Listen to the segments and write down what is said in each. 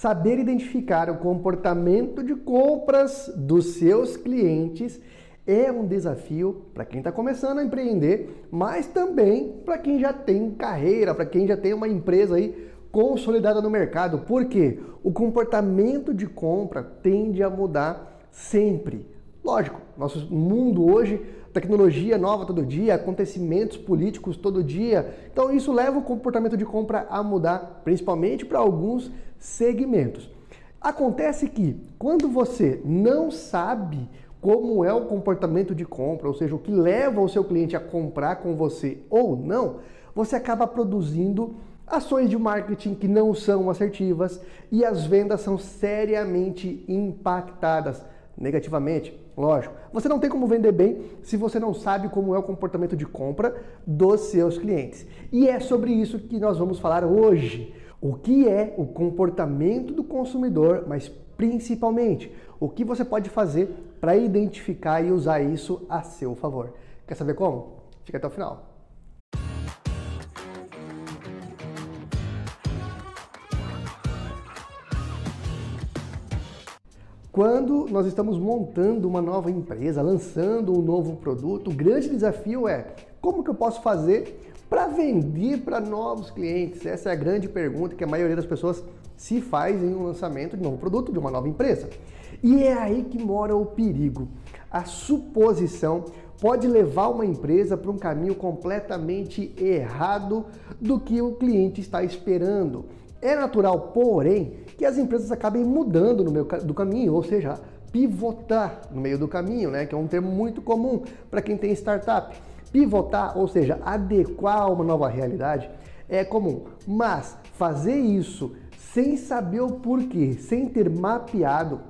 saber identificar o comportamento de compras dos seus clientes é um desafio para quem está começando a empreender, mas também para quem já tem carreira, para quem já tem uma empresa aí consolidada no mercado. Porque o comportamento de compra tende a mudar sempre. Lógico, nosso mundo hoje, tecnologia nova todo dia, acontecimentos políticos todo dia. Então isso leva o comportamento de compra a mudar, principalmente para alguns segmentos. Acontece que quando você não sabe como é o comportamento de compra, ou seja, o que leva o seu cliente a comprar com você ou não, você acaba produzindo ações de marketing que não são assertivas e as vendas são seriamente impactadas negativamente. Lógico, você não tem como vender bem se você não sabe como é o comportamento de compra dos seus clientes. E é sobre isso que nós vamos falar hoje. O que é o comportamento do consumidor, mas principalmente o que você pode fazer para identificar e usar isso a seu favor. Quer saber como? Fica até o final. Quando nós estamos montando uma nova empresa, lançando um novo produto, o grande desafio é como que eu posso fazer para vender para novos clientes? Essa é a grande pergunta que a maioria das pessoas se faz em um lançamento de um novo produto, de uma nova empresa. E é aí que mora o perigo. A suposição pode levar uma empresa para um caminho completamente errado do que o cliente está esperando. É natural, porém, que as empresas acabem mudando no meio do caminho, ou seja, pivotar no meio do caminho, né? Que é um termo muito comum para quem tem startup. Pivotar, ou seja, adequar a uma nova realidade, é comum. Mas fazer isso sem saber o porquê, sem ter mapeado,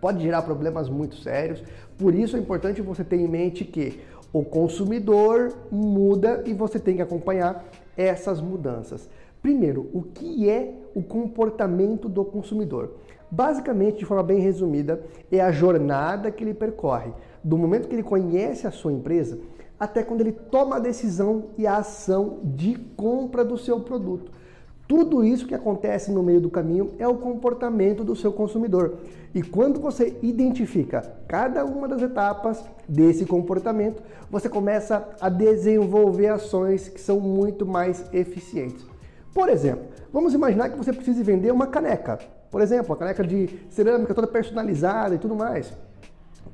pode gerar problemas muito sérios. Por isso é importante você ter em mente que o consumidor muda e você tem que acompanhar essas mudanças. Primeiro, o que é o comportamento do consumidor? Basicamente, de forma bem resumida, é a jornada que ele percorre, do momento que ele conhece a sua empresa até quando ele toma a decisão e a ação de compra do seu produto. Tudo isso que acontece no meio do caminho é o comportamento do seu consumidor. E quando você identifica cada uma das etapas desse comportamento, você começa a desenvolver ações que são muito mais eficientes. Por exemplo, vamos imaginar que você precise vender uma caneca. Por exemplo, uma caneca de cerâmica toda personalizada e tudo mais.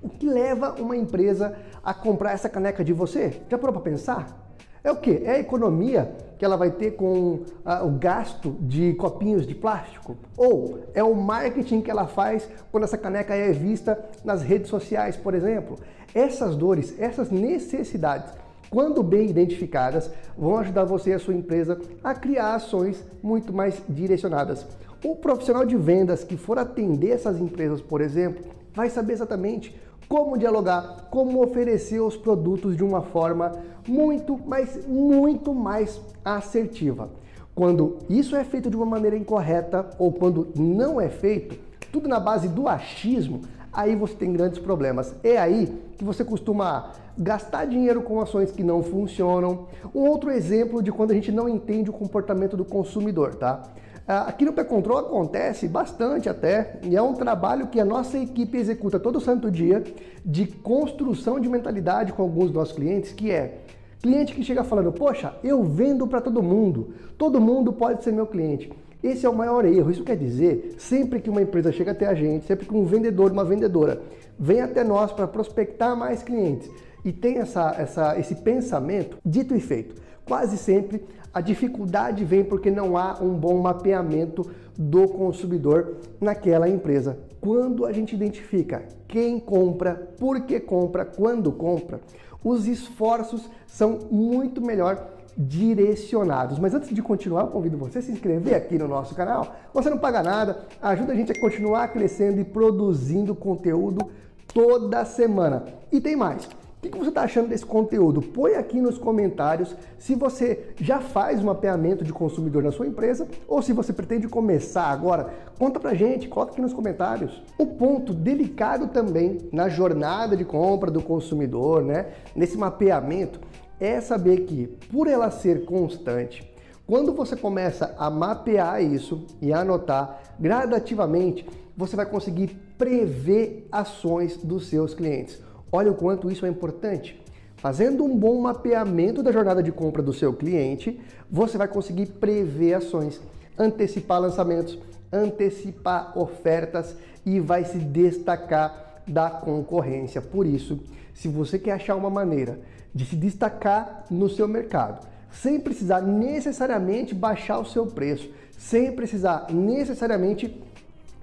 O que leva uma empresa a comprar essa caneca de você? Já parou para pensar? É o que? É a economia que ela vai ter com ah, o gasto de copinhos de plástico? Ou é o marketing que ela faz quando essa caneca é vista nas redes sociais, por exemplo? Essas dores, essas necessidades quando bem identificadas, vão ajudar você e a sua empresa a criar ações muito mais direcionadas. O profissional de vendas que for atender essas empresas, por exemplo, vai saber exatamente como dialogar, como oferecer os produtos de uma forma muito, mas muito mais assertiva. Quando isso é feito de uma maneira incorreta ou quando não é feito, tudo na base do achismo, aí você tem grandes problemas. É aí que você costuma gastar dinheiro com ações que não funcionam. Um outro exemplo de quando a gente não entende o comportamento do consumidor, tá? Ah, aqui no P-Control acontece bastante até, e é um trabalho que a nossa equipe executa todo santo dia de construção de mentalidade com alguns dos nossos clientes, que é cliente que chega falando, poxa, eu vendo para todo mundo, todo mundo pode ser meu cliente. Esse é o maior erro. Isso quer dizer, sempre que uma empresa chega até a gente, sempre que um vendedor, uma vendedora vem até nós para prospectar mais clientes e tem essa, essa, esse pensamento, dito e feito, quase sempre a dificuldade vem porque não há um bom mapeamento do consumidor naquela empresa. Quando a gente identifica quem compra, por que compra, quando compra, os esforços são muito melhor direcionados. Mas antes de continuar, eu convido você a se inscrever aqui no nosso canal. Você não paga nada, ajuda a gente a continuar crescendo e produzindo conteúdo toda semana. E tem mais. O que você está achando desse conteúdo? Põe aqui nos comentários se você já faz um mapeamento de consumidor na sua empresa ou se você pretende começar agora. Conta pra gente, coloca aqui nos comentários. O ponto delicado também na jornada de compra do consumidor, né? Nesse mapeamento, é saber que por ela ser constante, Quando você começa a mapear isso e anotar gradativamente, você vai conseguir prever ações dos seus clientes. Olha o quanto isso é importante. Fazendo um bom mapeamento da jornada de compra do seu cliente, você vai conseguir prever ações, antecipar lançamentos, antecipar ofertas e vai se destacar da concorrência. Por isso, se você quer achar uma maneira de se destacar no seu mercado, sem precisar necessariamente baixar o seu preço, sem precisar necessariamente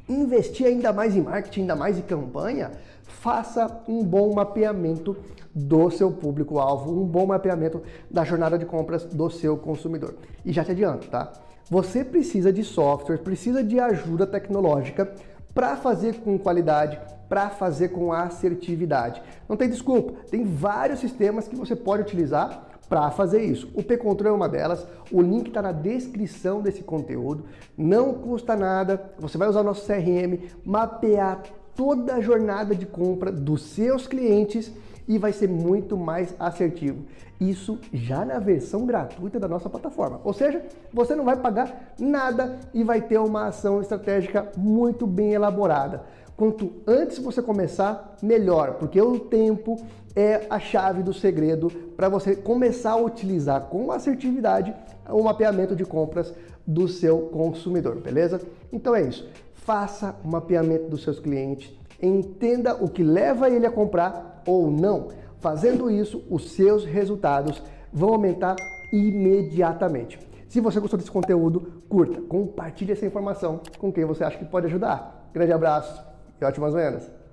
investir ainda mais em marketing, ainda mais em campanha, faça um bom mapeamento do seu público-alvo, um bom mapeamento da jornada de compras do seu consumidor. E já te adianto, tá? Você precisa de software, precisa de ajuda tecnológica para fazer com qualidade, para fazer com assertividade. Não tem desculpa, tem vários sistemas que você pode utilizar para fazer isso. O P-Control é uma delas, o link está na descrição desse conteúdo, não custa nada, você vai usar o nosso CRM, mapear toda a jornada de compra dos seus clientes e vai ser muito mais assertivo. Isso já na versão gratuita da nossa plataforma. Ou seja, você não vai pagar nada e vai ter uma ação estratégica muito bem elaborada. Quanto antes você começar, melhor, porque o tempo é a chave do segredo para você começar a utilizar com assertividade o mapeamento de compras do seu consumidor, beleza? Então é isso. Faça o mapeamento dos seus clientes, entenda o que leva ele a comprar ou não. Fazendo isso, os seus resultados vão aumentar imediatamente. Se você gostou desse conteúdo, curta, compartilhe essa informação com quem você acha que pode ajudar. Grande abraço e ótimas vendas!